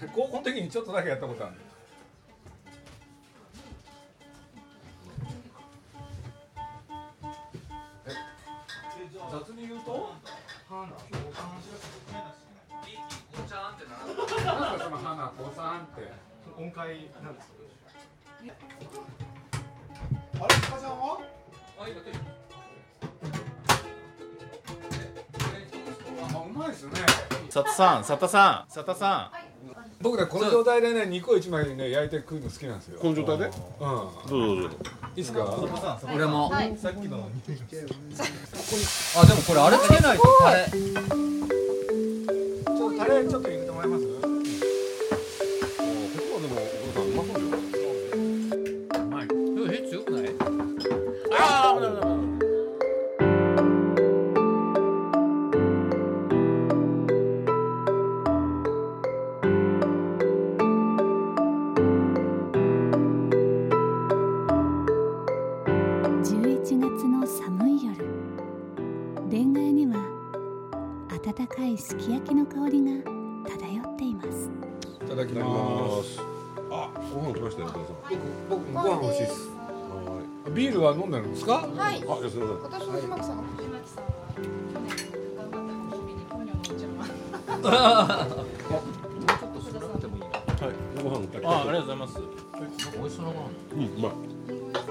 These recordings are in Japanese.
高校の時にちょっとだけやったことある。え雑に言うと？なんかその花子さんって音階なんですあれ塚ちゃんはあ今手あうまいですよね佐田さん佐田さん佐田さ僕ねこの状態でね肉を一枚ね焼いて食うの好きなんですよ。この状態で？うん。どうぞどうぞ。いいっすか？俺も。さっきのあでもこれあれつけないとタレ。ちょっとタレちょっとまい。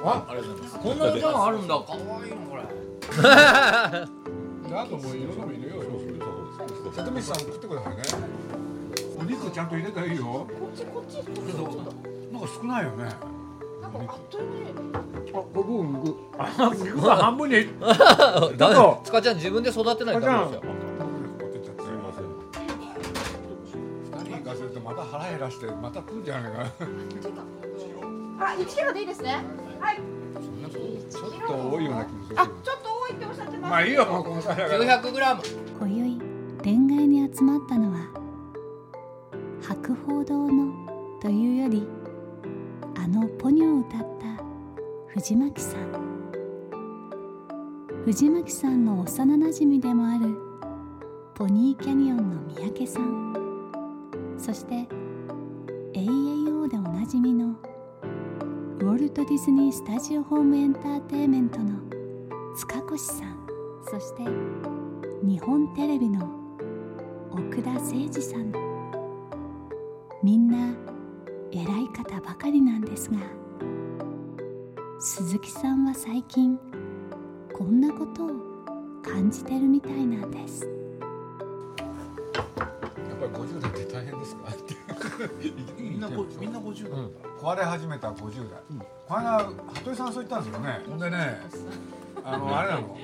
あありがとうございます。こんなお茶碗あるんだ。可愛いのこれ。であともういろんなの入れようよ里見さん食ってくださいね。お肉ちゃんと入れたらいいよ。こっちこっち。こっちなんか少ないよね。なんかあっという間に。あ僕僕あ肉が半分に。だと。つかちゃん自分で育てないとダメですよ。すみません二人行かせるとまた腹減らしてまた食うんじゃないかなあ、一キロでいいですね。はい。ちょっと多いような気もするあ、ちょっと多いっておっしゃってます。まあいいよもうこの際だから900グラム今宵レンガ屋に集まったのは白鳳堂のというよりあのポニョを歌った藤巻さん藤巻さんの幼なじみでもあるポニーキャニオンの三宅さんそして AAO でおなじみのルト・ディズニー・スタジオ・ホーム・エンターテインメントの塚越さんそして日本テレビの奥田誠二さん。みんな偉い方ばかりなんですが鈴木さんは最近こんなことを感じてるみたいなんです。やっぱり50代って大変ですか？みんなみんな50代壊れ始めた50代、この間服部さんそう言ったんですよね。ほんでねあのあれなの。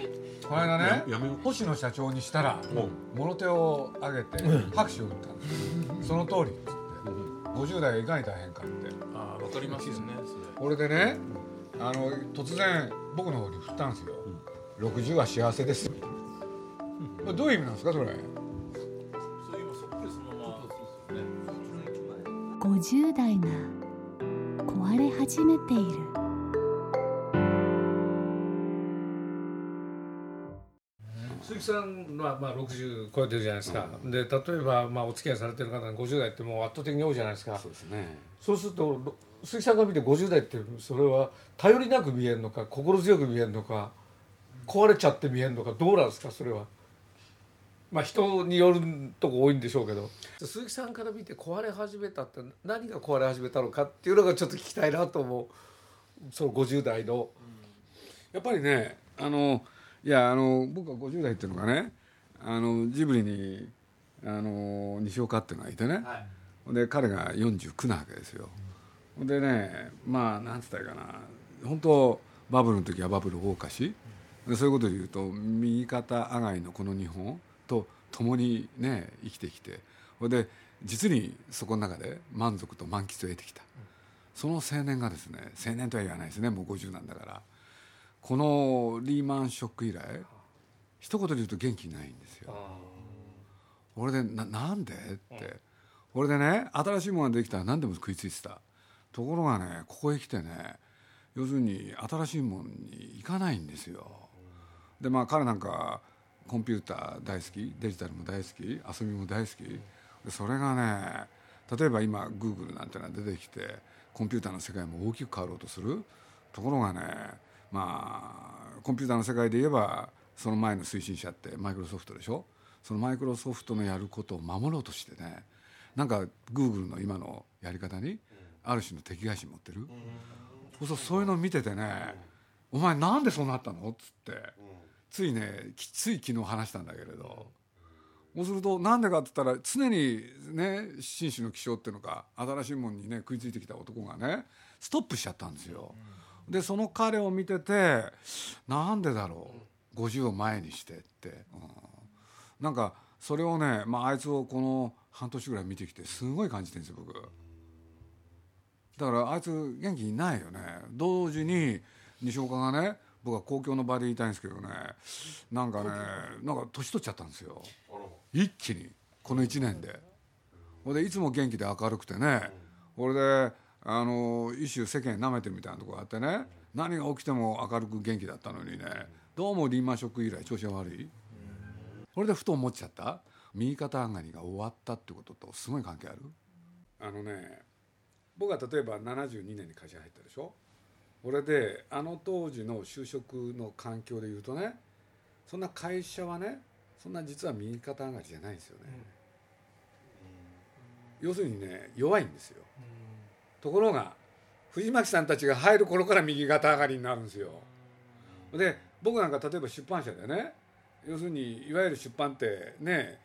この間ね星野社長にしたらもろ手を挙げて拍手を打ったんですその通りっつって。50代がいかに大変かって。あわかりますよねこれでねあの突然僕の方に振ったんですよ、60は幸せですどういう意味なんですかそれ50代が壊れ始めている。鈴木さんはまあ60超えてるじゃないですか、で例えばまあお付き合いされてる方に50代ってもう圧倒的に多いじゃないですか。そうですね。そうするとろ鈴木さんが見て50代ってそれは頼りなく見えるのか心強く見えるのか壊れちゃって見えるのかどうなんですかそれは？まあ人によるとこ多いんでしょうけど。鈴木さんから見て壊れ始めたって何が壊れ始めたのかっていうのがちょっと聞きたいなと思う。その50代の。やっぱりねあのいやあの僕は50代っていうのがねあのジブリにあの西岡っていうのがいてね、で彼が49なわけですよ。でねまあなんつったらいいかな。本当バブルの時はバブル大貸しでそういうことで言うと右肩上がりのこの日本と共にね生きてきてほいで実にそこの中で満足と満喫を得てきた。その青年がですね青年とは言わないですねもう50なんだから。このリーマンショック以来一言で言うと元気ないんですよ。俺でななんでって。俺でね新しいものができたら何でも食いついてた。ところがねここへ来てね要するに新しいものに行かないんですよ。でまあ彼なんかコンピューター大好きデジタルも大好き遊びも大好き。でそれがね例えば今グーグルなんてのが出てきてコンピューターの世界も大きく変わろうとする。ところがねまあコンピューターの世界で言えばその前の推進者ってマイクロソフトでしょ？そのマイクロソフトのやることを守ろうとしてねなんかグーグルの今のやり方にある種の敵返し持ってる、そうそうそういうのを見ててね「お前なんでそうなったの?」っつってついねきつい昨日話したんだけれど。そうするとなんでかって言ったら常にね紳士の気象っていうのか新しいものにね食いついてきた男がねストップしちゃったんですよ。でその彼を見ててなんでだろう50を前にしてって、うん、なんかそれをね、まあ、あいつをこの半年ぐらい見てきてすごい感じてるんですよ僕。だからあいつ元気いないよね。同時に西岡がね僕は公共の場で言いたいんですけどね。なんかねなんか年取っちゃったんですよ。一気に。この1年で。ほでいつも元気で明るくてね。これであの一種世間舐めてるみたいなとこがあってね。何が起きても明るく元気だったのにね。どうもリーマンショック以来調子が悪い。これでふと思っちゃった。右肩上がりが終わったってこととすごい関係ある。あのね僕は例えば72年に会社に入ったでしょ。俺であの当時の就職の環境で言うとねそんな会社はねそんな実は右肩上がりじゃないんですよね、要するにね弱いんですよ、ところが藤巻さんたちが入る頃から右肩上がりになるんですよ。で僕なんか例えば出版社でね要するにいわゆる出版ってね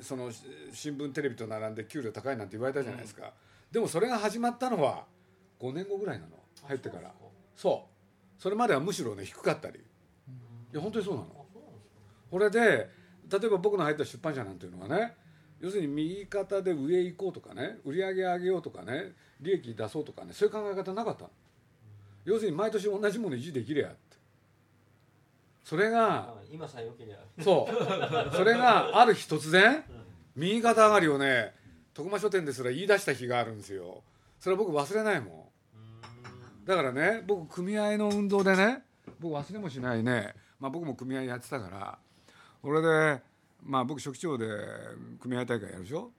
その新聞テレビと並んで給料高いなんて言われたじゃないですか、でもそれが始まったのは5年後ぐらいなの。入ってからそう。それまではむしろね低かったり。いや本当にそうなの。これで例えば僕の入った出版社なんていうのはね要するに右肩で上行こうとかね売り上げ上げようとかね利益出そうとかねそういう考え方なかったの。要するに毎年同じもの維持できりゃって。それが今さえよけりゃ。そう。それがある日突然右肩上がりをね徳間書店ですら言い出した日があるんですよ。それは僕忘れないもんだからね僕組合の運動でね僕忘れもしないね、まあ、僕も組合やってたからこれでまあ僕書記長で組合大会やるでしょ？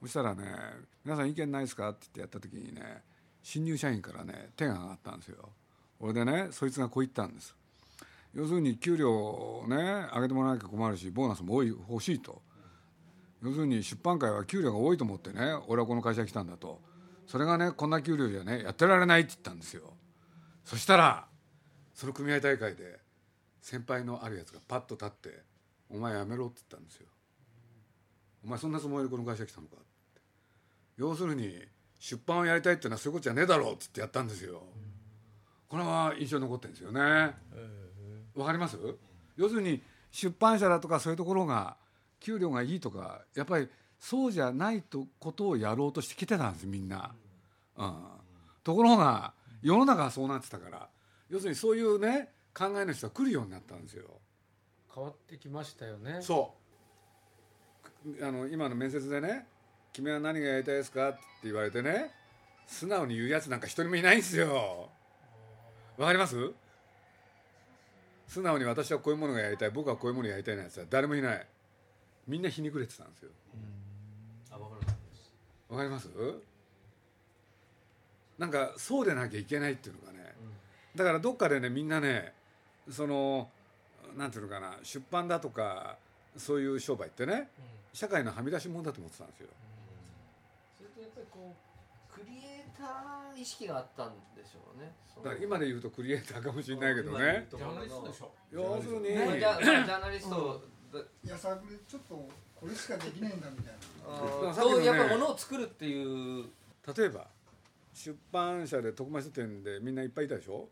そしたらね「皆さん意見ないですか?」って言ってやった時にね新入社員からね手が上がったんですよ。俺でねそいつがこう言ったんです。要するに給料をね上げてもらわなきゃ困るしボーナスも多い欲しいと。要するに出版界は給料が多いと思ってね俺はこの会社に来たんだと。それがねこんな給料じゃねやってられないって言ったんですよ。そしたらその組合大会で先輩のあるやつがパッと立って「お前やめろ」って言ったんですよ「お前そんなつもりでこの会社来たのか」って。要するに出版をやりたいっていうのはそういうことじゃねえだろうっつってやったんですよ。これは印象残ってんですよね。わかります？要するに出版社だとかそういうところが給料がいいとかやっぱりそうじゃないとことをやろうとしてきてたんですみんな、うん、ところが世の中はそうなってたから要するにそういうね考えの人が来るようになったんですよ。変わってきましたよね。そう。あの今の面接でね「君は何がやりたいですか?」って言われてね素直に言うやつなんか一人もいないんですよ。わかります？素直に私はこういうものがやりたい僕はこういうものがやりたいなんて誰もいない。みんなひにくれてたんですよ。あわかるです。わかります？なんかそうでなきゃいけないっていうのがね、だからどっかでねみんなねそのなんていうのかな出版だとかそういう商売ってね、社会のはみ出し物だと思ってたんですよ。それとやっぱりこうクリエイター意識があったんでしょうね。だから今で言うとクリエイターかもしれないけどね。ジャーナリストでしょ。要するに、ジャジャーナリストやさちょっとこれしかできないんだみたいな。そうやっぱ物を作るっていう。例えば出版社で徳間書店でみんないっぱいいたでしょ？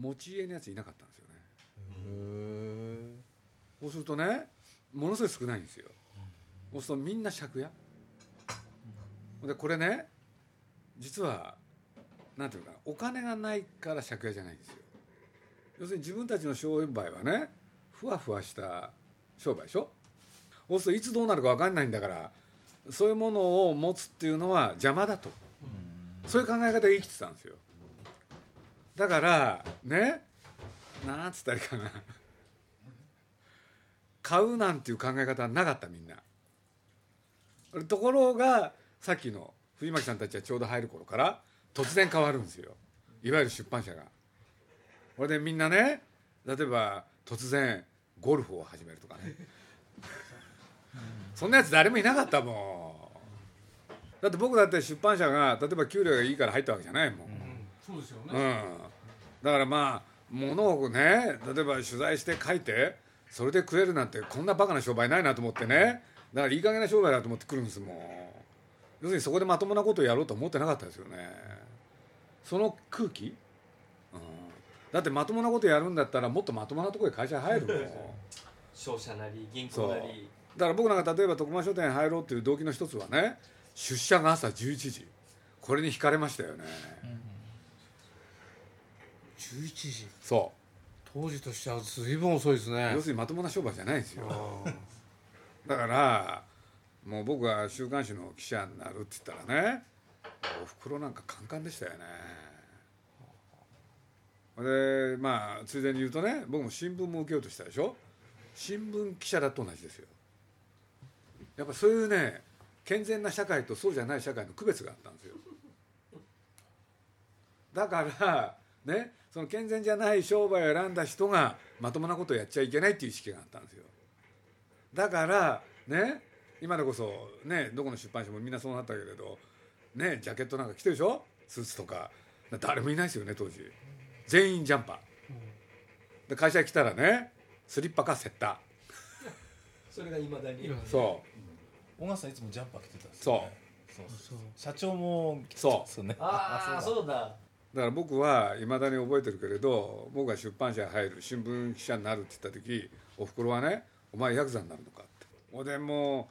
持ち家のやついなかったんですよね。そうするとねものすごい少ないんですよ。そうするとみんな借家。でこれね実はなんていうのかなお金がないから借家じゃないんですよ。要するに自分たちの商売はねふわふわした商売でしょ？そうするといつどうなるか分かんないんだからそういうものを持つっていうのは邪魔だとそういう考え方で生きてたんですよ。だからねなんつったらいいかな。買うなんていう考え方はなかったみんな。ところがさっきの藤巻さんたちがちょうど入る頃から突然変わるんですよ。いわゆる出版社が。これでみんなね例えば突然ゴルフを始めるとかね。そんなやつ誰もいなかったもん。だって僕だって出版社が例えば給料がいいから入ったわけじゃないもん、そうですよね、うん、だからまあ物をね例えば取材して書いてそれで食えるなんてこんなバカな商売ないなと思ってね。だからいい加減な商売だと思って来るんですもん。要するにそこでまともなことをやろうと思ってなかったですよね。その空気、うん、だってまともなことやるんだったらもっとまともなところへ会社入るもん。商社なり銀行なり。だから僕なんか例えば徳間書店入ろうっていう動機の一つはね出社が朝11時。これに惹かれましたよね、11時。そう。当時としては随分遅いですね。要するにまともな商売じゃないんですよ。だからもう僕が週刊誌の記者になるって言ったらねおふくろなんかカンカンでしたよね。でまあついでに言うとね僕も新聞も受けようとしたでしょ？新聞記者だと同じですよ。やっぱそういうね健全な社会とそうじゃない社会の区別があったんですよ。だからねその健全じゃない商売を選んだ人がまともなことをやっちゃいけないっていう意識があったんですよ。だからね今でこそねどこの出版社もみんなそうなったけれどねジャケットなんか着てるでしょ？スーツとか。誰もいないですよね当時。全員ジャンパー。で会社来たらねスリッパかセッタそれがいまだに。ーそう小川さんいつもジャンパー着てたんですそうよね。そう。そう社長も着てたそうんですよね。ああそうだ。だから僕はいまだに覚えてるけれど僕が出版社に入る新聞記者になるって言った時おふくろはね「お前ヤクザになるのか」って。ほんでも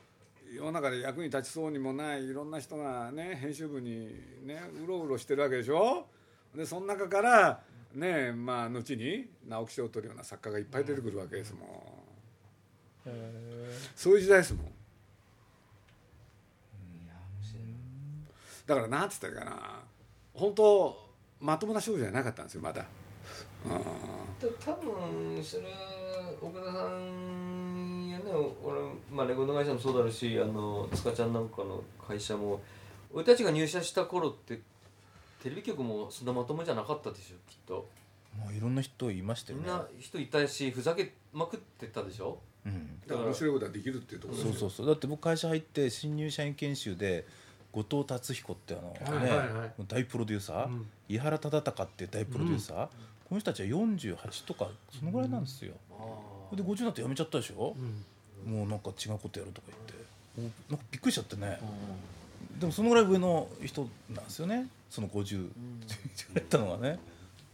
う世の中で役に立ちそうにもないいろんな人がね編集部にねうろうろしてるわけでしょ。でその中からねまあ後に直木賞を取るような作家がいっぱい出てくるわけですもん。そういう時代ですもんだからなんて言ったかな。本当まともな勝負じゃなかったんですよまだ。うん。多分それは岡田さんやね俺、まあ、レコード会社もそうだろうしあの塚ちゃんなんかの会社も俺たちが入社した頃ってテレビ局もそんなまともじゃなかったでしょきっと。もういろんな人いましたよね。みんな人いたしふざけまくってたでしょ。うん。だから面白いことができるっていうところそうそうそう。だって僕会社入って新入社員研修で後藤達彦ってあの、ね大プロデューサー、うん。井原忠敬って大プロデューサー、この人たちは48とかそのぐらいなんですよ、あで50になって辞めちゃったでしょ？う、ん。もうなんか違うことやるとか言って。もうなんかびっくりしちゃってね、でもそのぐらい上の人なんですよね。その50入ったのがね、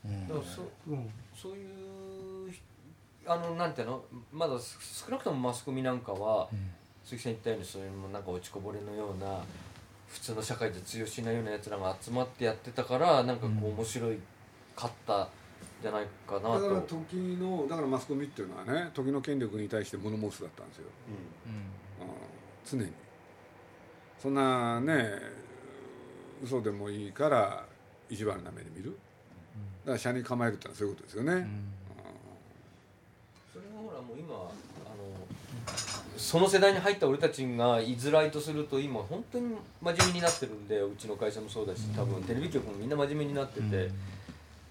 そうん。そういうあのなんていうの？まだす少なくともマスコミなんかは、うん。鈴木さん言ったようにそういうもなんか落ちこぼれのような普通の社会で通用しないようなやつらが集まってやってたからなんかこううん面白いかったんじゃないかなだからと、時のだからマスコミっていうのはね時の権力に対して物申すだったんですよ、うん、常に。そんなね嘘でもいいから意地悪な目で見る。だから社に構えるってのはそういうことですよね、うん。それがほらもう今その世代に入った俺たちが居づらいとすると今本当に真面目になってるんでうちの会社もそうだし多分テレビ局もみんな真面目になってて、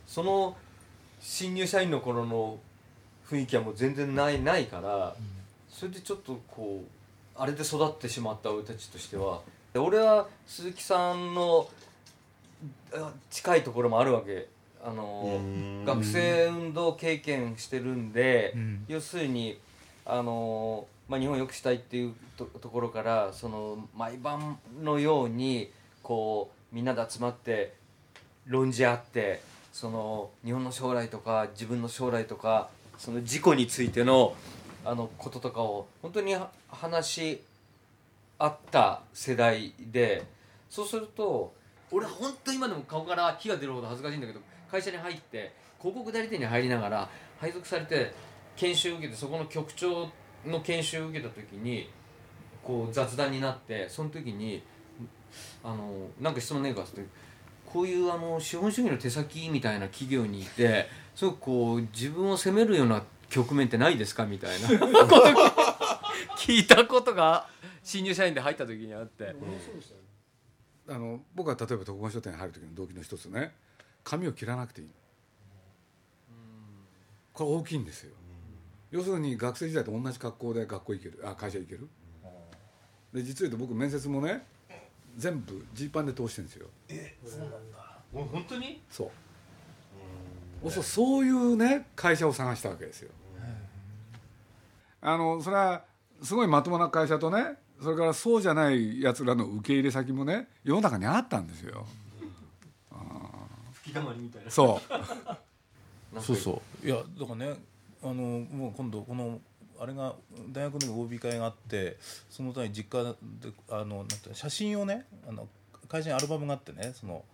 その新入社員の頃の雰囲気はもう全然ないないから、それでちょっとこうあれで育ってしまった俺たちとしては。で俺は鈴木さんのあ近いところもあるわけ。あの学生運動経験してるんで、うん。要するにあのまあ、日本を良くしたいっていうところからその毎晩のようにこうみんなで集まって論じ合ってその日本の将来とか自分の将来とかその事故についてのあのこととかを本当に話し合った世代でそうすると俺は本当今でも顔から火が出るほど恥ずかしいんだけど会社に入って広告代理店に入りながら配属されて研修受けてそこの局長の研修を受けた時にこう雑談になってその時にあのなんか質問ねえかってこういうあの資本主義の手先みたいな企業にいてすごくこう自分を責めるような局面ってないですかみたいな。聞いたことが新入社員で入った時にあって。あの僕は例えば徳間書店に入る時の動機の一つね。髪を切らなくていい。これ大きいんですよ。要するに学生時代と同じ格好で学校行けるあ会社行ける。で実を言うと僕面接もね全部ジーパンで通してるんですよ。えそうなんだ。もう本当に？そう。そうそういうね会社を探したわけですよ。あのそれはすごいまともな会社とねそれからそうじゃないやつらの受け入れ先もね世の中にあったんですよ。吹き溜まりみたいな。そう。そうそう。いやだからねあのもう今度このあれが大学の OB 会があってそのために実家であのなんて写真をねあの会社にアルバムがあってねその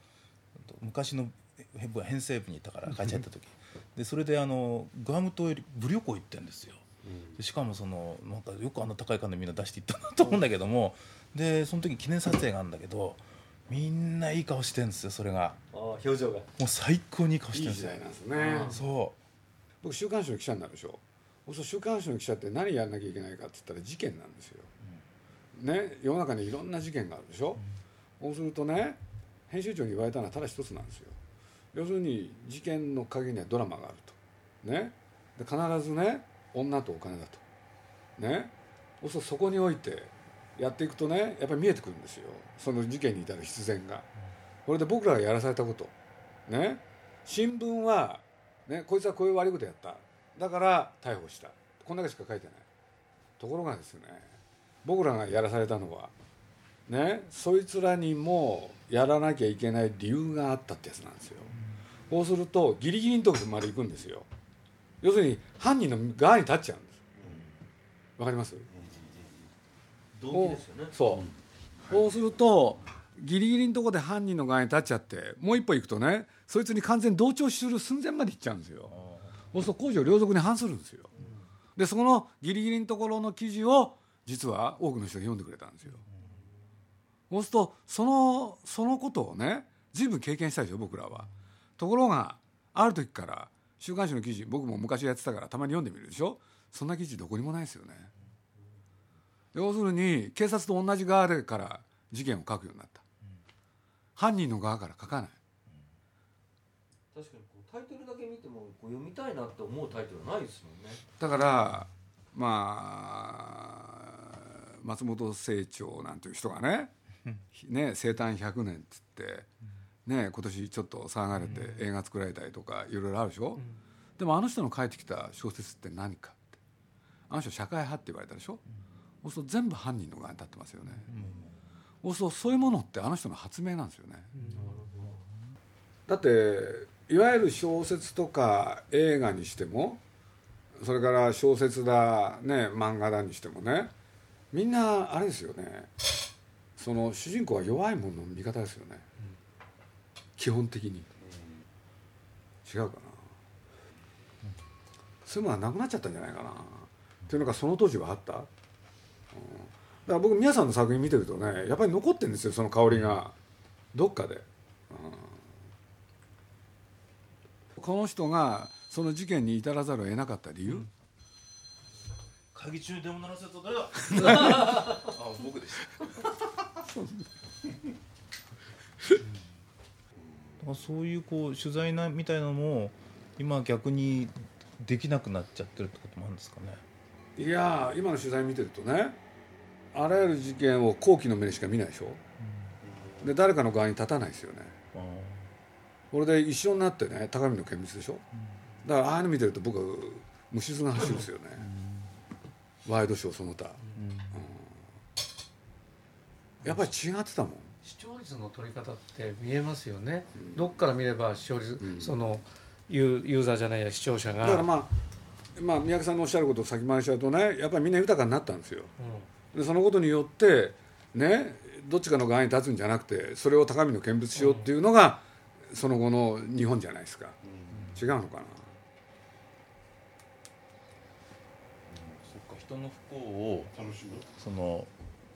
昔の編成部にいたから会社やった時。でそれであのグアム島より武旅行行ってんですよ。でしかもそのなんかよくあんな高い金みんな出していったなと思うんだけどもでその時記念撮影があるんだけどみんないい顔してるんですよそれが。表情が。もう最高にいい顔していいるんですよ。時代なんですね。そ僕週刊誌の記者になるでしょ。そう週刊誌の記者って何やんなきゃいけないかって言ったら事件なんですよ、ね世の中にいろんな事件があるでしょ、そうするとね編集長に言われたのはただ一つなんですよ。要するに事件の陰にはドラマがあると。ね。で必ずね女とお金だと。ね。そうするとそこにおいてやっていくとねやっぱり見えてくるんですよ。その事件に至る必然が。これで僕らがやらされたこと。ね。新聞はね、こいつはこういう悪いことやった。だから逮捕した。こんだけしか書いてない。ところがですね僕らがやらされたのはねそいつらにもやらなきゃいけない理由があったってやつなんですよ。そうするとギリギリのとこまで行くんですよ。要するに犯人の側に立っちゃうんです。わかります？ね。そう、そうするとギリギリのところで犯人の側に立っちゃってもう一歩行くとねそいつに完全に同調する寸前まで行っちゃうんですよ。そうすると公序良俗に反するんですよ。でそこのギリギリのところの記事を実は多くの人が読んでくれたんですよ。そうするとそのそのことをね随分経験したでしょ僕らは。ところがある時から週刊誌の記事僕も昔やってたからたまに読んでみるでしょ。そんな記事どこにもないですよね。要するに警察と同じ側でから事件を書くようになった、犯人の側から書かない確かにこうタイトルだけ見てもこう読みたいなって思うタイトルないですもんね。だからまあ松本清張なんていう人がねね生誕100年っつって、ね、今年ちょっと騒がれて映画作られたりとかいろいろあるでしょ、でもあの人の書いてきた小説って何かって。あの人社会派って言われたでしょ、そうすると全部犯人の側に立ってますよね、そうするとそういうものってあの人の発明なんですよね、だっていわゆる小説とか映画にしてもそれから小説だね漫画だにしてもねみんなあれですよね。その主人公は弱いものの味方ですよね、基本的に、違うかな、そういうものはなくなっちゃったんじゃないかな。っていうのがその当時はあった、うん、だから僕皆さんの作品見てるとねやっぱり残ってるんですよその香りが。どっかで、うん。この人がその事件に至らざるを得なかった理由、会議中に電話鳴らせた誰だあ僕でしたそういうこう取材なみたいなのも今逆にできなくなっちゃってるってこともあるんですかね。いやー今の取材見てるとねあらゆる事件を後期の目にしか見ないでしょ、で誰かの側に立たないですよねこれで一緒になってね高みの見物でしょ、だからああいうの見てると僕は虫唾が走るんですよね、ワイドショーその他、うん。やっぱり違ってたもん。視聴率の取り方って見えますよね、どっから見れば視聴率、うん。そのユーユーザーじゃないや視聴者が。だからまあまあ三宅さんのおっしゃることを先回りしちゃうとねやっぱりみんな豊かになったんですよ。でそのことによってねどっちかの側に立つんじゃなくてそれを高みの見物しようっていうのが、その後の日本じゃないですか、違うのかな？そっか人の不幸をその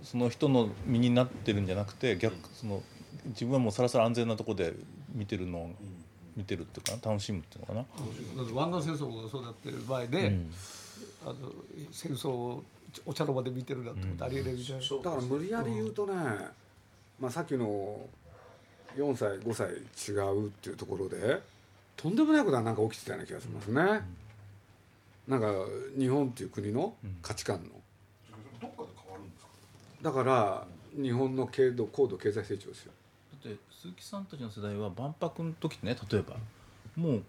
その人の身になってるんじゃなくて逆その自分はもうさらさら安全なところで見てるのを見てるっていうかな？楽しむっていうのかな、湾岸戦争がそうなってる前で、うん。あの戦争をお茶の間で見てるなんてことありえないみたいな、だから無理やり言うとね、まあ、さっきの4歳5歳違うっていうところでとんでもないことはなんか起きてたような気がしますね、なんか日本っていう国の価値観の、どっかで変わるんですか？だから日本の経度高度経済成長ですよ。だって鈴木さんたちの世代は万博の時ね例えばも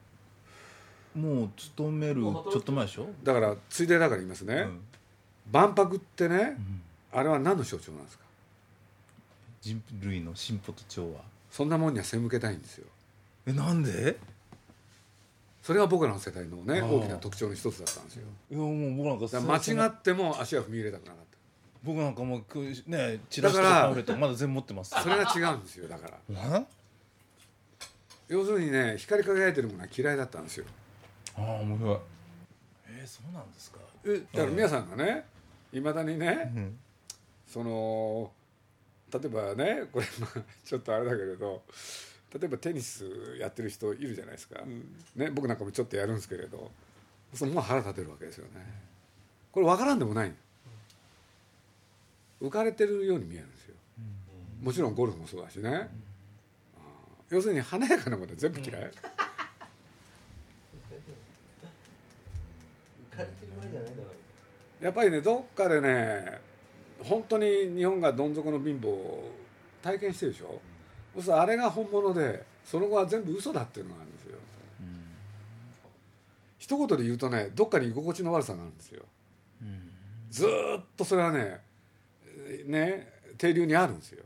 うもう勤める。ちょっと前でしょ、だからついでだから言いますね、うん。万博ってねうん。あれは何の象徴なんですか？人類の進歩と調和そんなもんには背向けたいんですよ。えなんで？それが僕らの世代のねああ。大きな特徴の一つだったんですよ。いやもう僕なんか間違っても足は踏み入れたくなかっ僕なんかもうこうねチラシとかパンフレットまだ全部持ってます。たそれが違うんですよだから。あ要するにね光り輝いてるものは嫌いだったんですよ。あ面白い。えー、そうなんですか？えだから皆さんがねいまだにねうん。その例えばねこれまあちょっとあれだけれど例えばテニスやってる人いるじゃないですか、ね、僕なんかもちょっとやるんですけれどそのもう腹立てるわけですよね。これ分からんでもない浮かれてるように見えるんですよ。もちろんゴルフもそうだしね、あー要するに華やかなものは全部嫌い、やっぱりねどっかでね本当に日本がどん底の貧乏を体験してるでしょ？そうするとあれが本物でその後は全部嘘だっていうのがあるんですよ、一言で言うとねどっかに居心地の悪さがあるんですよ、ずーっとそれはねえーね定流にあるんですよ、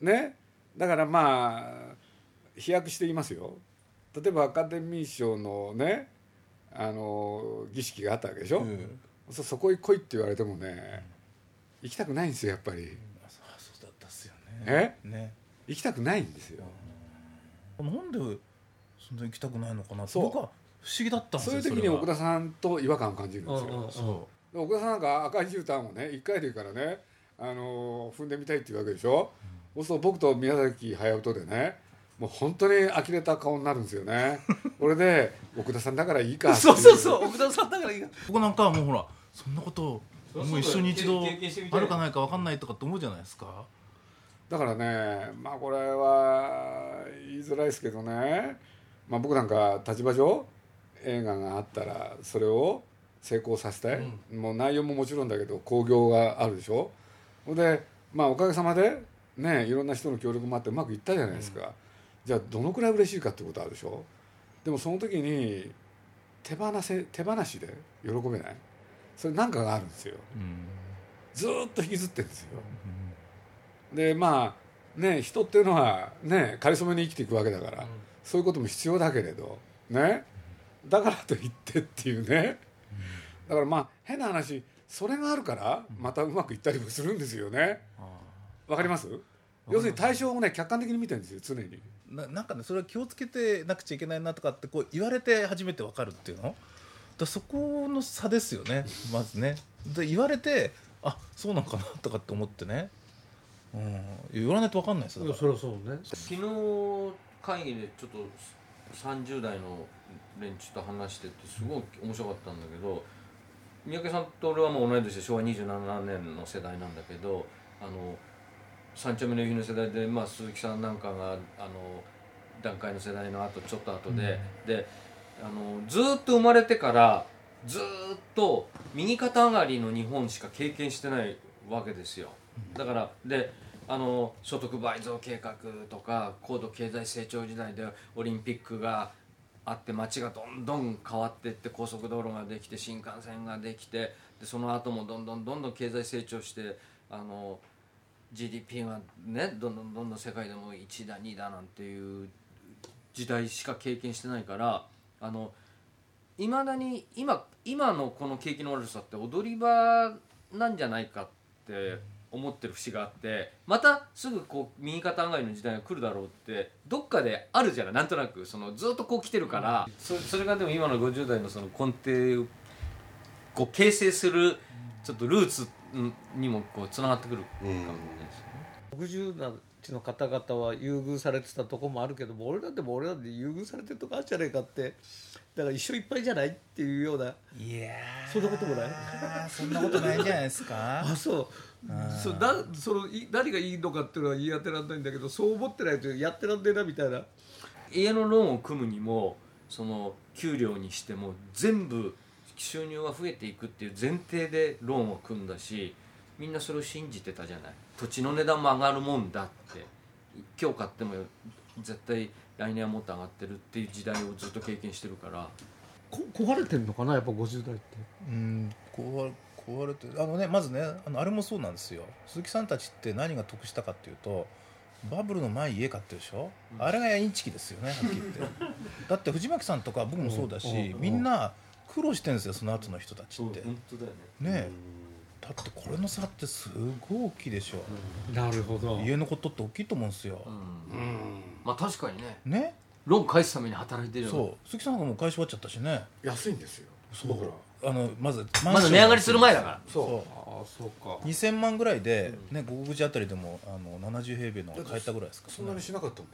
ね？だからまあ飛躍していますよ。例えばアカデミー賞のねあの儀式があったわけでしょ、そそこへ来いって言われてもね行きたくないんですよやっぱり。あそうだったっすよね。え？ね。行きたくないんですよ。なんでそんな行きたくないのかなそう。僕は不思議だったんですよそういう時に奥田さんと違和感を感じるんですよ、奥田さんなん。か赤い絨毯をね1回でいいからね、あの踏んでみたいっていうわけでしょ、そうすると僕と宮崎駿とでねもう本当に呆れた顔になるんですよね。これで奥田さんだからいいかそうそうそう奥田さんだからいいか。僕なんかはもうほらそんなこともう一緒に一度あるかないか分かんないとかって思うじゃないですか。だからねまあこれは言いづらいですけどね、まあ、僕なんか立場上映画があったらそれを成功させたい、もう内容ももちろんだけど興行があるでしょ。ほんでまあおかげさまでねいろんな人の協力もあってうまくいったじゃないですか、じゃあどのくらい嬉しいかってことあるでしょ。でもその時に手放せ手放しで喜べないそれなんかがあるんですよ。うん。ずーっと引きずってるんですよ。でまあね人っていうのはねかりそめに生きていくわけだから、そういうことも必要だけれどね。だからといってっていうね。だからまあ変な話それがあるからまたうまくいったりもするんですよね。わかります？要するに対象をね客観的に見てるんですよ常に。ななんかねそれは気をつけてなくちゃいけないなとかってこう言われて初めて分かるっていうの？だそこの差ですよね まずね。で言われてあそうなんかなとかって思ってね、うん、言われないと分かんないですよそりゃそうね。昨日会議でちょっと30代の連中と話しててすごい面白かったんだけど三宅さんと俺はもう同い年で昭和27年の世代なんだけどあの三丁目の夕日の世代で、まあ、鈴木さんなんかがあの段階の世代の後ちょっと後で、であのずっと生まれてからずっと右肩上がりの日本しか経験してないわけですよ。だからであの所得倍増計画とか高度経済成長時代でオリンピックがあって街がどんどん変わっていって高速道路ができて新幹線ができてでその後もどんどんどんどん経済成長してあの GDP がねどんどんどんどん世界でも1だ2だなんていう時代しか経験してないからあのいまだに今今のこの景気の悪さって踊り場なんじゃないかって思ってる節があってまたすぐこう右肩上がりの時代が来るだろうってどっかであるじゃない？なんとなくそのずっとこう来てるから、そそれがでも今の50代のその根底をこう形成するちょっとルーツにもこうつながってくるかもしれないですよね。60なちの方々は優遇されてたとこもあるけども俺らでも俺らで優遇されてるとこあるじゃねえかって。だから一緒いっぱいじゃないっていうようないやそんなこともない。ーそんなことないんじゃないですか？あそう。そうだそのい何がいいのかっていうのは言い当てられないんだけどそう思ってないとやってらんねえなみたいな。家のローンを組むにもその給料にしても全部収入は増えていくっていう前提でローンを組んだしみんなそれを信じてたじゃない土地の値段も上がるもんだって。今日買っても絶対来年はもっと上がってるっていう時代をずっと経験してるから。こ壊れてんのかなやっぱ50代って。うん壊れ壊れてあのねまずねあのあれもそうなんですよ。鈴木さんたちって何が得したかっていうとバブルの前に家買ってるでしょ、あれがインチキですよねはっきり言って。だって藤巻さんとか僕もそうだし、みんな苦労してるんですよその後の人たちって、本当だよね。ねえだってこれの差ってすごい大きいでしょ、なるほど。家のことって大きいと思うんですよ、まあ確かにね。ね？ローン返すために働いてるよねそう。鈴木さんなんかもう返し終わっちゃったしね。安いんですよ。そう。あのまずまだ値上がりする前だから。そう。ああそうか。2000万ぐらいで、ね五口あたりでもあの70平米の買えたぐらいですかそんなにしなかったもん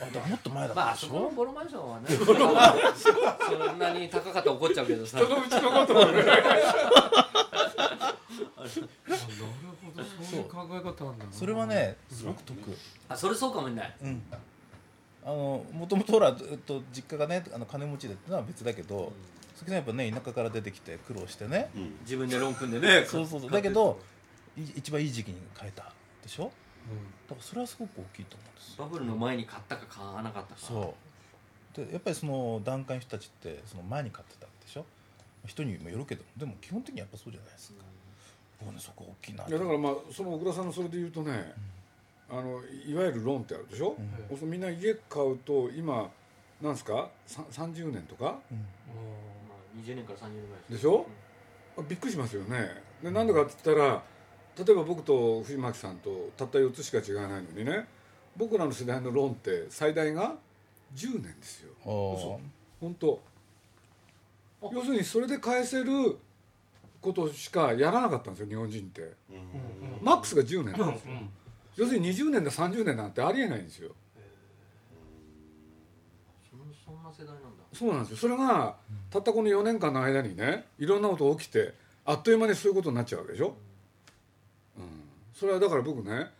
あだからもっと前だったでしまあそこのょ、ボロマンションはね。そんなに高かったら怒っちゃうけどさ。そのうちのこともね。なるほど。そう。いう考え方なんだな。それはねすごく得。あそれそうかもしれないうん。あのもともとほらずっと実家がねあの金持ちでってのは別だけど鈴木さんやっぱね田舎から出てきて苦労してね、自分でローン組んでねそうそうそう。だけどい一番いい時期に買えたでしょ？だからそれはすごく大きいと思うんです。よバブルの前に買ったか買わなかったか。そう。でやっぱりその段階の人たちってその前に買ってたでしょ？人にもよるけどでも基本的にやっぱそうじゃないですか、僕ねそこ大きいなと。いやだからまあその小倉さんのそれで言うとね、あのいわゆるローンってあるでしょ、そうするとみんな家買うと今なんですか？さ30年とか？まあ20年から30年ぐらいでしょ、びっくりしますよね。でなんでかって言ったら例えば僕と藤巻さんとたった4つしか違わないのにね僕らの世代のローンって最大が10年ですよ。本当。要するにそれで返せることしかやらなかったんですよ日本人って、マックスが10年なんですよ、要するに20年だ30年なんてありえないんですよ。そんな世代なんだ。そうなんですよ。それがたったこの4年間の間にねいろんなこと起きてあっという間にそういうことになっちゃうわけでしょ、うん、それはだから僕ね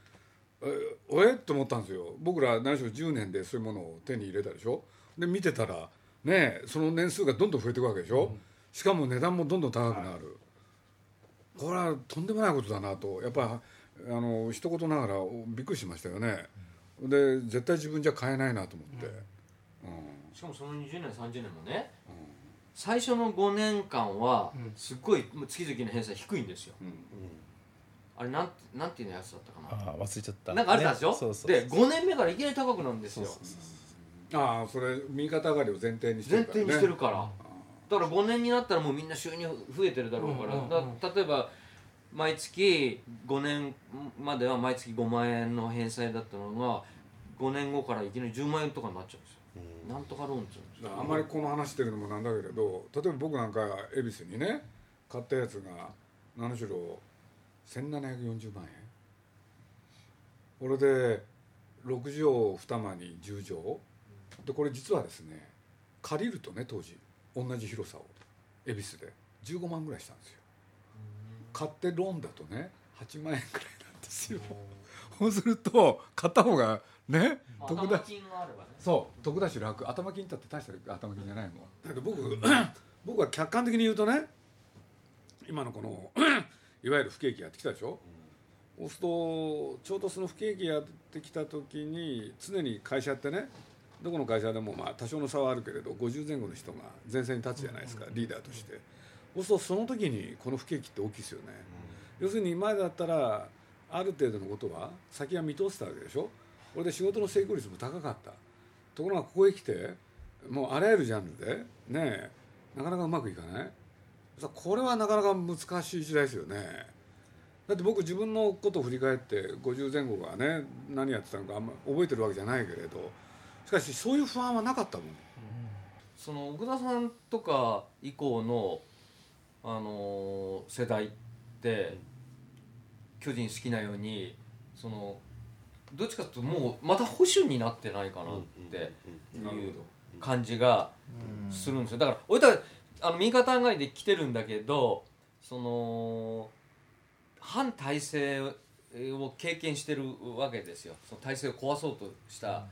えおえって思ったんですよ。僕ら何しろ10年でそういうものを手に入れたでしょ？で見てたらねその年数がどんどん増えていくわけでしょ、しかも値段もどんどん高くなる、これはとんでもないことだなと。やっぱりあの一言ながらびっくりしましたよね。で絶対自分じゃ買えないなと思って、うん。しかもその20年30年もね、最初の5年間はすっごいもう月々の返済低いんですよ、あれなんてなんていうやつだったかな？あー忘れちゃった。なんかあれたでしょ、ねそうそうで5年目からいきなり高くなるんですよ。ああそれ右肩上がりを前提にして前るから、ね、提にしてるから、だから5年になったらもうみんな収入増えてるだろうから、だ例えば毎月5年までは毎月5万円の返済だったのが5年後からいきなり10万円とかになっちゃうんですよ、なんとかローンって言うんですよあんまりこの話してるのもなんだけれど例えば僕なんか恵比寿にね買ったやつが何しろ1740万円。これで6畳2間に10畳。でこれ実はですね借りるとね当時同じ広さを恵比寿で。15万ぐらいしたんですよ。買ってローンだとね8万円くらいなんですよ。そうすると買った方がね得だ頭金があればね。そう得だし楽。頭金だって大した頭金じゃないもん。だけど僕 僕は客観的に言うとね今のこのいわゆる不景気やってきたでしょ、そうするとちょうどその不景気やってきた時に常に会社ってねどこの会社でもまあ多少の差はあるけれど50前後の人が前線に立つじゃないですか、リーダーとして。そうするとその時にこの不景気って大きいですよね、要するに前だったらある程度のことは先は見通せたわけでしょ？これで仕事の成功率も高かった。ところがここへ来てもうあらゆるジャンルでねえなかなかうまくいかない。さこれはなかなか難しい時代ですよね。だって僕自分のことを振り返って50前後がね何やってたのかあんま覚えてるわけじゃないけれどしかしそういう不安はなかったもん。その奥田さんとか以降の、あのー世代って巨人好きなようにそのどっちかというともうまた保守になってないかなっていう感じがするんですよ。だから俺たちあの右肩上がりで来てるんだけどその反体制を経験してるわけですよ。その体制を壊そうとした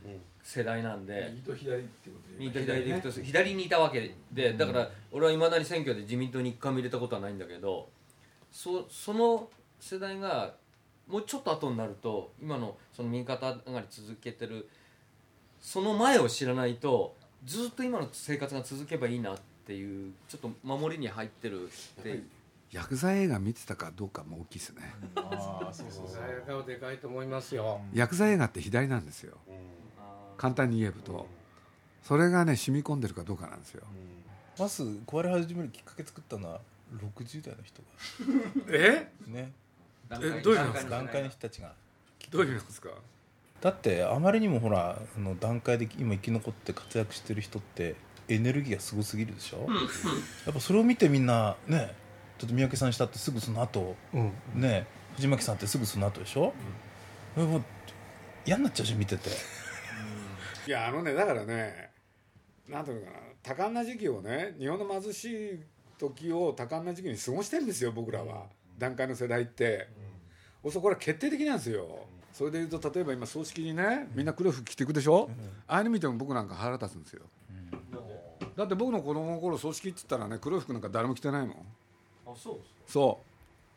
世代なんで。右と左っていうこと右と左で行くと左にいたわけで。だから俺はいまだに選挙で自民党に一回も入れたことはないんだけどそその世代がもうちょっと後になると今のその右肩上がり続けてるその前を知らないとずっと今の生活が続けばいいなっていうちょっと守りに入ってるって。いうヤクザ映画見てたかどうかも大きいですね。ああそうそうそう。映画はでかいと思いますよ。ヤクザ映画って左なんですよ。簡単に言えると。それがね染み込んでるかどうかなんですよ。まず壊れ始めるきっかけ作ったのは60代の人 え？がねえどういうですか？段階の人たちが。どういうですか？だってあまりにもほらあの段階で今生き残って活躍してる人ってエネルギーがすごすぎるでしょ？やっぱそれを見てみんなねちょっと三宅さんしたってすぐその後うん。ね藤巻さんってすぐその後でしょ、もう嫌になっちゃうし見てて。いやあのねだからねなんていうのかな多感な時期をね日本の貧しい時を多感な時期に過ごしてるんですよ僕らは、段階の世代って、おそこれは決定的なんですよ、それでいうと例えば今葬式にねみんな黒い服着ていくでしょ、ああいうの見ても僕なんか腹立つんですよ、だって僕の子供の頃葬式って言ったらね黒い服なんか誰も着てないもん。あそうそ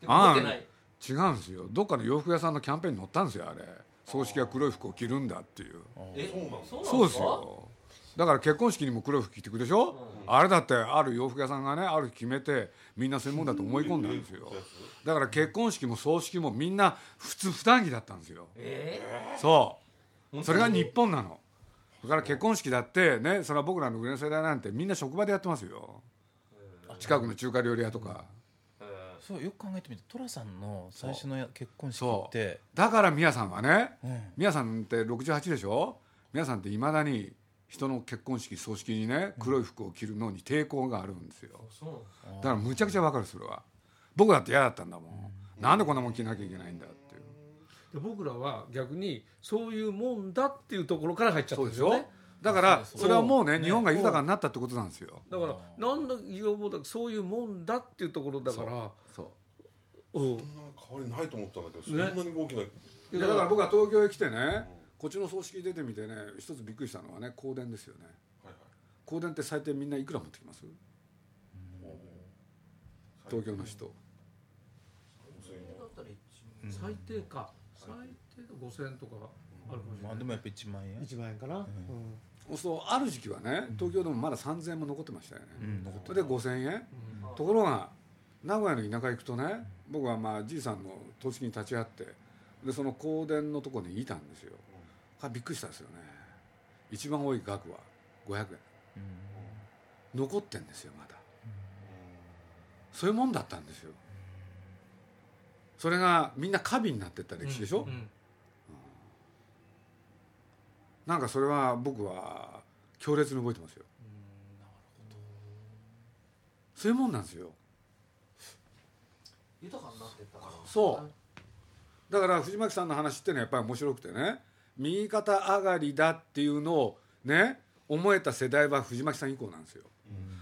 う。で持ってない。違うんですよ。どっかの洋服屋さんのキャンペーンに載ったんですよあれ。葬式は黒い服を着るんだっていう。えそうそうですよ。だから結婚式にも黒い服着てくでしょ、あれだってある洋服屋さんがねある日決めてみんなそういうもんだと思い込んだんですよ。だから結婚式も葬式もみんな普通普段着だったんですよ。えそう。それが日本なのだから結婚式だってねそれは僕らの上の世代なんてみんな職場でやってますよ。近くの中華料理屋とか。そうよく考えてみて寅さんの最初のや結婚式そう。ってだから宮さんはねうん。宮さんって68でしょ？宮さんっていまだに人の結婚式葬式にね黒い服を着るのに抵抗があるんですよ。そうだからむちゃくちゃわかるそれは。僕だって嫌だったんだもん。なんでこんなもん着なきゃいけないんだで僕らは逆にそういうもんだっていうところから入っちゃったそうでしょんですよね。だからそれはもうねね日本が豊かになったってことなんですよ。だから何の要望だそういうもんだっていうところだから。そう。う。ん。そんな変わりないと思ったんだけどそんなに大きな、いやだから僕は東京へ来てねこっちの葬式出てみてね一つびっくりしたのはね香典ですよね。はいはい。香典って最低みんないくら持ってきます？東京の人。最低か最低で5000円とかあるかもしれない。まあでもやっぱ1万円。1万円かな、そうある時期はね東京でもまだ3000円も残ってましたよね、うん残ってで5000円、ところが名古屋の田舎行くとね僕はまあじいさんの葬式に立ち会ってでその香典のところにいたんですよ、あびっくりしたんですよね。一番多い額は500円、残ってんですよまだ、そういうもんだったんですよそれがみんな過敏になってった歴史でしょ、うん。なんかそれは僕は強烈に覚えてますよ。そういうもんなんですよ。豊かになってったから。そう。だから藤巻さんの話ってのはやっぱり面白くてね右肩上がりだっていうのをね思えた世代は藤巻さん以降なんですよ、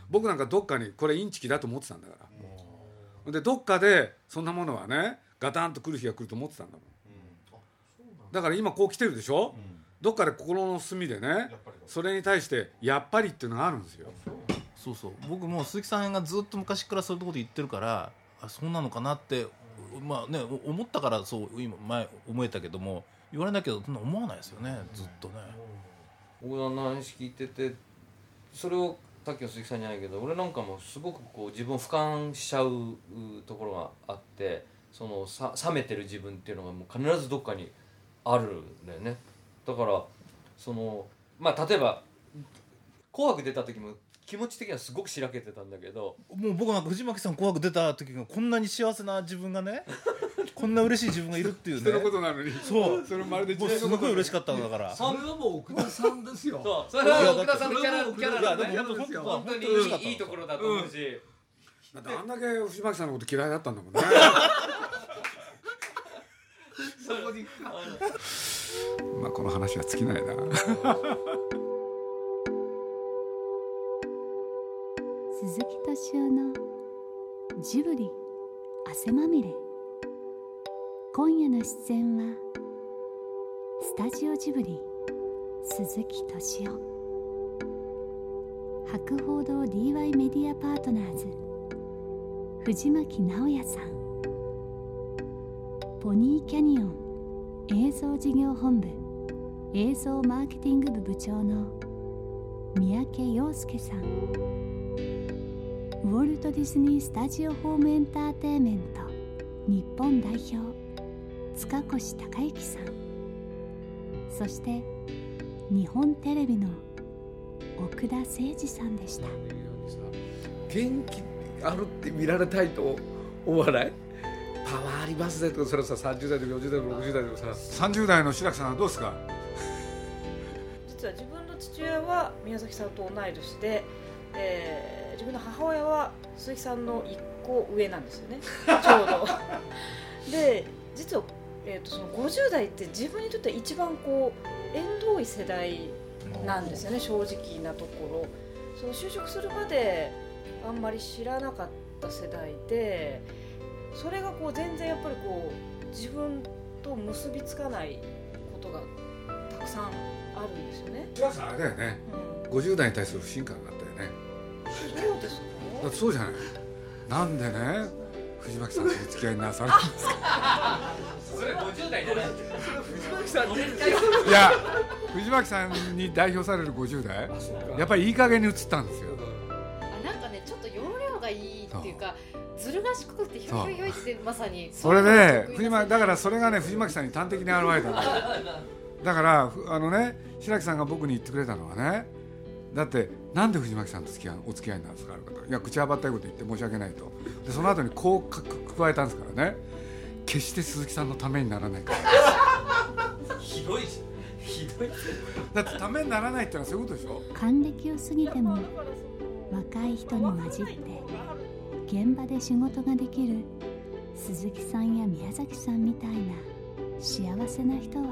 僕なんかどっかにこれインチキだと思ってたんだから、でどっかでそんなものはねガタンと来る日が来ると思ってたんだもん、だ。から今こう来てるでしょ、どっかで心の隅でねそれに対してやっぱりっていうのがあるんですよ。そうそう。僕も鈴木さんがずっと昔からそういうこと言ってるからあそうなのかなってまあねお思ったからそう今前思えたけども言われないけどそんな思わないですよねずっとね。奥田の話聞いててそれをさっきの鈴木さんじゃないけど俺なんかもすごくこう自分を俯瞰しちゃううところがあってそのさ冷めてる自分っていうのがもう必ずどっかにあるんだよね。だからそのまあ例えば「紅白」出た時も気持ち的にはすごくしらけてたんだけど。もう僕なんか藤巻さん「紅白」出た時がこんなに幸せな自分がね こんな嬉しい自分がいるっていうね。人のことなのに。そう。それまるでもうすごい嬉しかったんだから。それはもう奥田さんですよ。そう。それは奥田さんのキャラいやキャラいやだねでも本当本当にいいいいところだと思うし、だってあんだけ藤巻さんのこと嫌いだったんだもんね そこにまあこの話は尽きないな。鈴木敏夫のジブリ汗まみれ。今夜の出演はスタジオジブリ鈴木敏夫。博報堂 DY メディアパートナーズ藤巻直也さんポニーキャニオン映像事業本部映像マーケティング部部長の三宅陽介さん。ウォルト・ディズニー・スタジオ・ホーム・エンターテインメント日本代表塚越隆之さん。そして日本テレビの奥田誠二さんでした。元気あるって見られたいと思わない？パワーありますね。とかそれさ30代でも40代でも60代でもさ。30代の白木さんはどうですか？実は自分の父親は宮崎さんと同い年で、えー自分の母親は鈴木さんの1個上なんですよね。ちょうど。で実は、えー、とその50代って自分にとって一番こう縁遠い世代なんですよね正直なところ。その就職するまであんまり知らなかった世代でそれがこう全然やっぱりこう自分と結びつかないことがたくさんあるんですよね。白木さんあれだよね。うん。50代に対する不信感があったよね。そうですかだってそうじゃない。なんでね藤巻さんとお付き合いなさるんですかそれ50代じゃない藤巻さんねいや藤巻さんに代表される50代やっぱりいい加減に映ったんですよ。あなんかねちょっと容量がいいっていうかずる賢くてひょいひょいひょいってまさに。それでういうのが得意な藤巻だからそれがね藤巻さんに端的に現れたんだからふあのね白木さんが僕に言ってくれたのはねだってなんで藤巻さんと付き合いお付き合いなんですかある方。いや口はばったいこと言って申し訳ないと。でその後にこうか加えたんですからね。決して鈴木さんのためにならないから。ひどいしひどいだってためにならないってのはそういうことでしょ？還暦を過ぎても若い人に混じって現場で仕事ができる鈴木さんや宮崎さんみたいな幸せな人は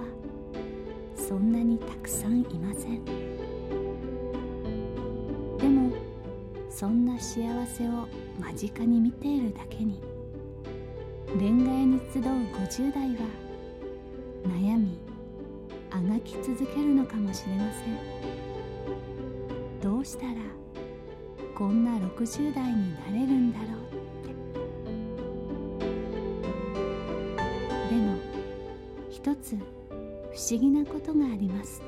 そんなにたくさんいません。でもそんな幸せを間近に見ているだけに恋愛に集う50代は悩みあがき続けるのかもしれません。どうしたらこんな60代になれるんだろう。ってでも一つ不思議なことがあります。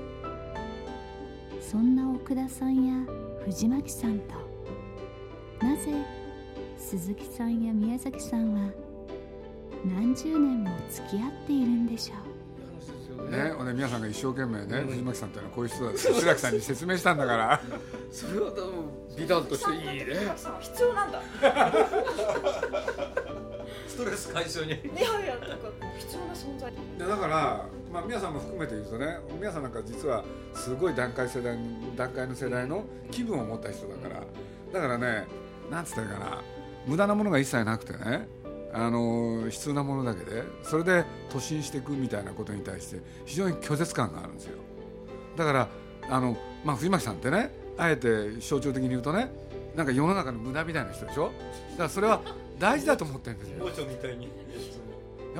そんな奥田さんや藤巻さんとなぜ鈴木さんや宮崎さんは何十年も付き合っているんでしょう。ね、ほんで皆さんが一生懸命ね、藤巻さんってのはこういう人だって白木さんに説明したんだから。それは多分美談としていいね。さん必要なんだ。ストレス解消にいやいやなんかこう必要な存在。でだから、まあ、皆さんも含めて言うとね皆さんなんか実はすごい段階世代段階の世代の気分を持った人だからだからねなんつったらいいかな無駄なものが一切なくてねあの必要なものだけでそれで突進していくみたいなことに対して非常に拒絶感があるんですよ。だからあの、まあ、藤巻さんってねあえて象徴的に言うとねなんか世の中の無駄みたいな人でしょ？だからそれは大事だと思ってるんですよ。盲腸みたいに。や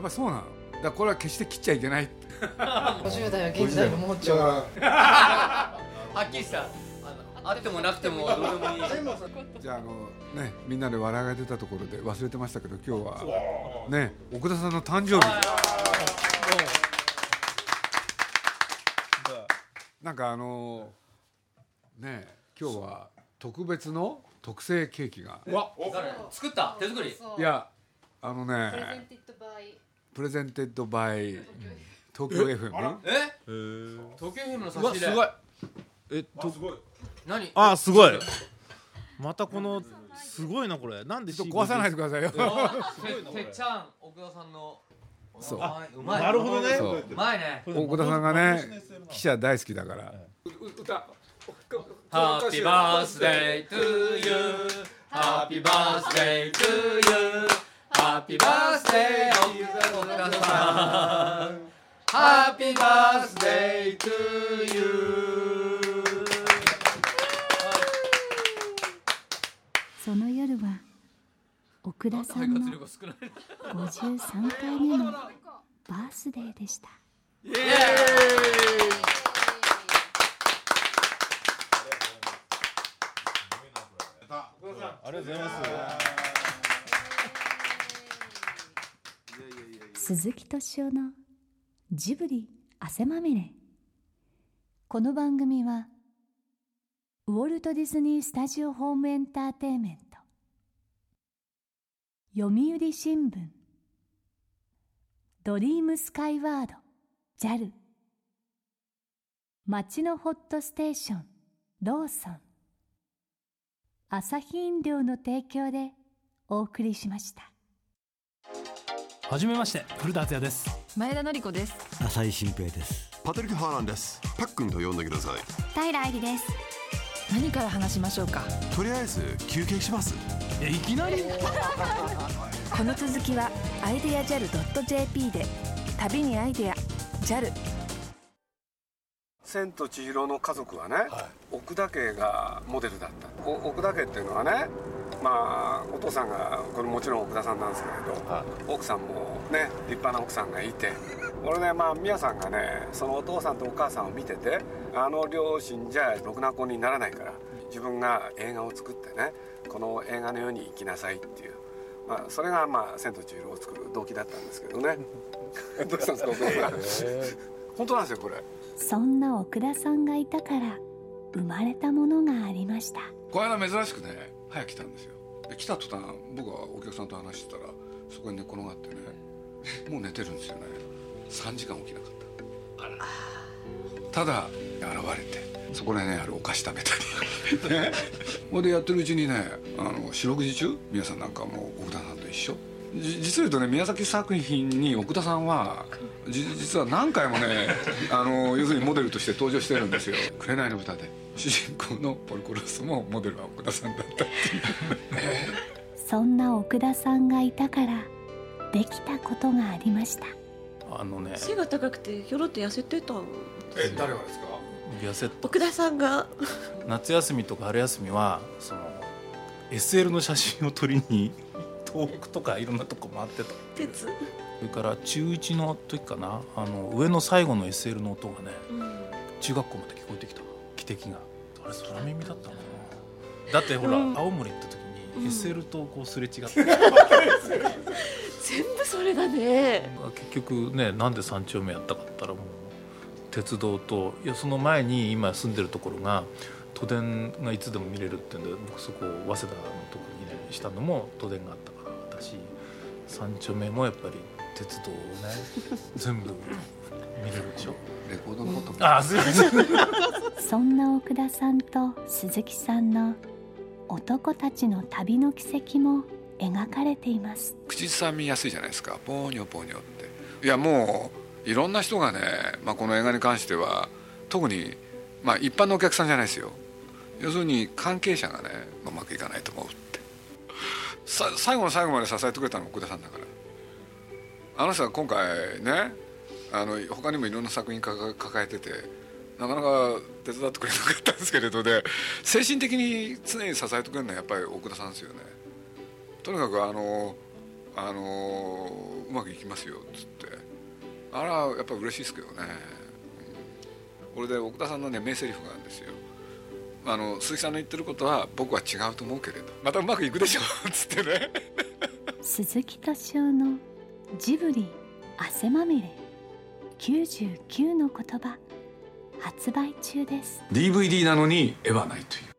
っぱりそうなの。だからこれは決して切っちゃいけない 50代は現代の盲腸はっきりしたあってもなくてもどうでもいい。じゃああのねみんなで笑いが出たところで忘れてましたけど今日はね奥田さんの誕生日。なんかあのねえ今日は特別の特製ケーキが。わ誰作った？手作り？いやあのね presented by。presented by 東京 FM え？東京 FM の差し入れ。うわすごい。えとすごい何？あすごい。またこのすごいなこれ。なんで壊さないでくださいよ。て てっちゃん奥田さんのそう。うまいうまい。なるほどね。そう。う。まいね。奥田さんがね記者大好きだから。歌 Happy birthday to you happy birthday to you haッピーバース day 奥田さん Happy birthday to youその夜は奥田さんの力少ない53回目のバースデーでした。ありがとうございます。鈴木敏夫のジブリ汗まみれ。この番組はウォルト・ディズニー・スタジオ・ホーム・エンターテインメント読売新聞。ドリームスカイワード。JAL 町のホットステーション。ローソン。アサヒ飲料の提供でお送りしました。はじめまして古田敦也です。前田紀子です。浅井新平です。パトリック・ハーランです。パックンと呼んでください。平愛理です。何から話しましょうか？とりあえず休憩します。えいきなり。この続きはアイデア JAL.jp で旅にアイデア JAL 千と千尋の家族はね、奥田家がモデルだった。お奥田家っていうのはねまあお父さんがこれもちろん奥田さんなんですけれど、奥さんもね立派な奥さんがいて。俺ねまあ宮さんがねそのお父さんとお母さんを見ててあの両親じゃろくな子にならないから自分が映画を作ってねこの映画のように生きなさいっていう、まあ、それがまあ「千と千尋」を作る動機だったんですけどね。どうしたんですかお父さん。本当なんですよこれ。そんな奥田さんがいたから生まれたものがありました。この間珍しくね早く来たんですよ。で来た途端僕はお客さんと話してたらそこに寝転がってねもう寝てるんですよね。3時間起きなかった。ただ現れてそこでねあるお菓子食べたり。ね。ほいでやってるうちにねあの四六時中皆さんなんかもう奥田さんと一緒。じ実を言うとね宮崎作品に奥田さんはじ実は何回もね あの要するにモデルとして登場してるんですよ「紅の豚」で。主人公のポルコロスもモデルは奥田さんだったっていう。そんな奥田さんがいたからできたことがありました。あのね。背が高くてひょろって痩せてたえ誰がですか？痩せ奥田さんが。夏休みとか春休みはその SL の写真を撮りに 東北とかいろんなとこ回ってた。鉄。それから中1の時かな。あの上の最後の SL の音がね中学校まで聞こえてきた。汽笛が。あれ空耳だったのかな。だってほら、うん。青森行った時 SL とこうすれ違って、全部それだね。結局ねなんで三丁目やったかって言ったらもう鉄道といやその前に今住んでるところが都電がいつでも見れるってんで僕そこ早稲田のところにねしたのも都電があったからだし三丁目もやっぱり鉄道をね 全部見れるでしょ。レコードのことあすいません。そんな奥田さんと鈴木さんの男たちの旅の軌跡も描かれています。口ずさみやすいじゃないですか。ポーニョポーニョって。いやもういろんな人がね、まあ、この映画に関しては特に、まあ、一般のお客さんじゃないですよ。要するに関係者がねうまくいかないと思うって。最後の最後まで支えてくれたのは奥田さんだから。あの人は今回ねあの他にもいろんな作品抱えててなかなか手伝ってくれなかったんですけれどで精神的に常に支えてくれるのはやっぱり奥田さんですよね。とにかくあのあのうまくいきますよっつって。あらやっぱ嬉しいですけどね、これで奥田さんのね名台詞があるんですよ。あの鈴木さんの言ってることは僕は違うと思うけれど。またうまくいくでしょっつってね。鈴木敏夫のジブリ汗まみれ。99の言葉。発売中です。DVD なのに絵はないという。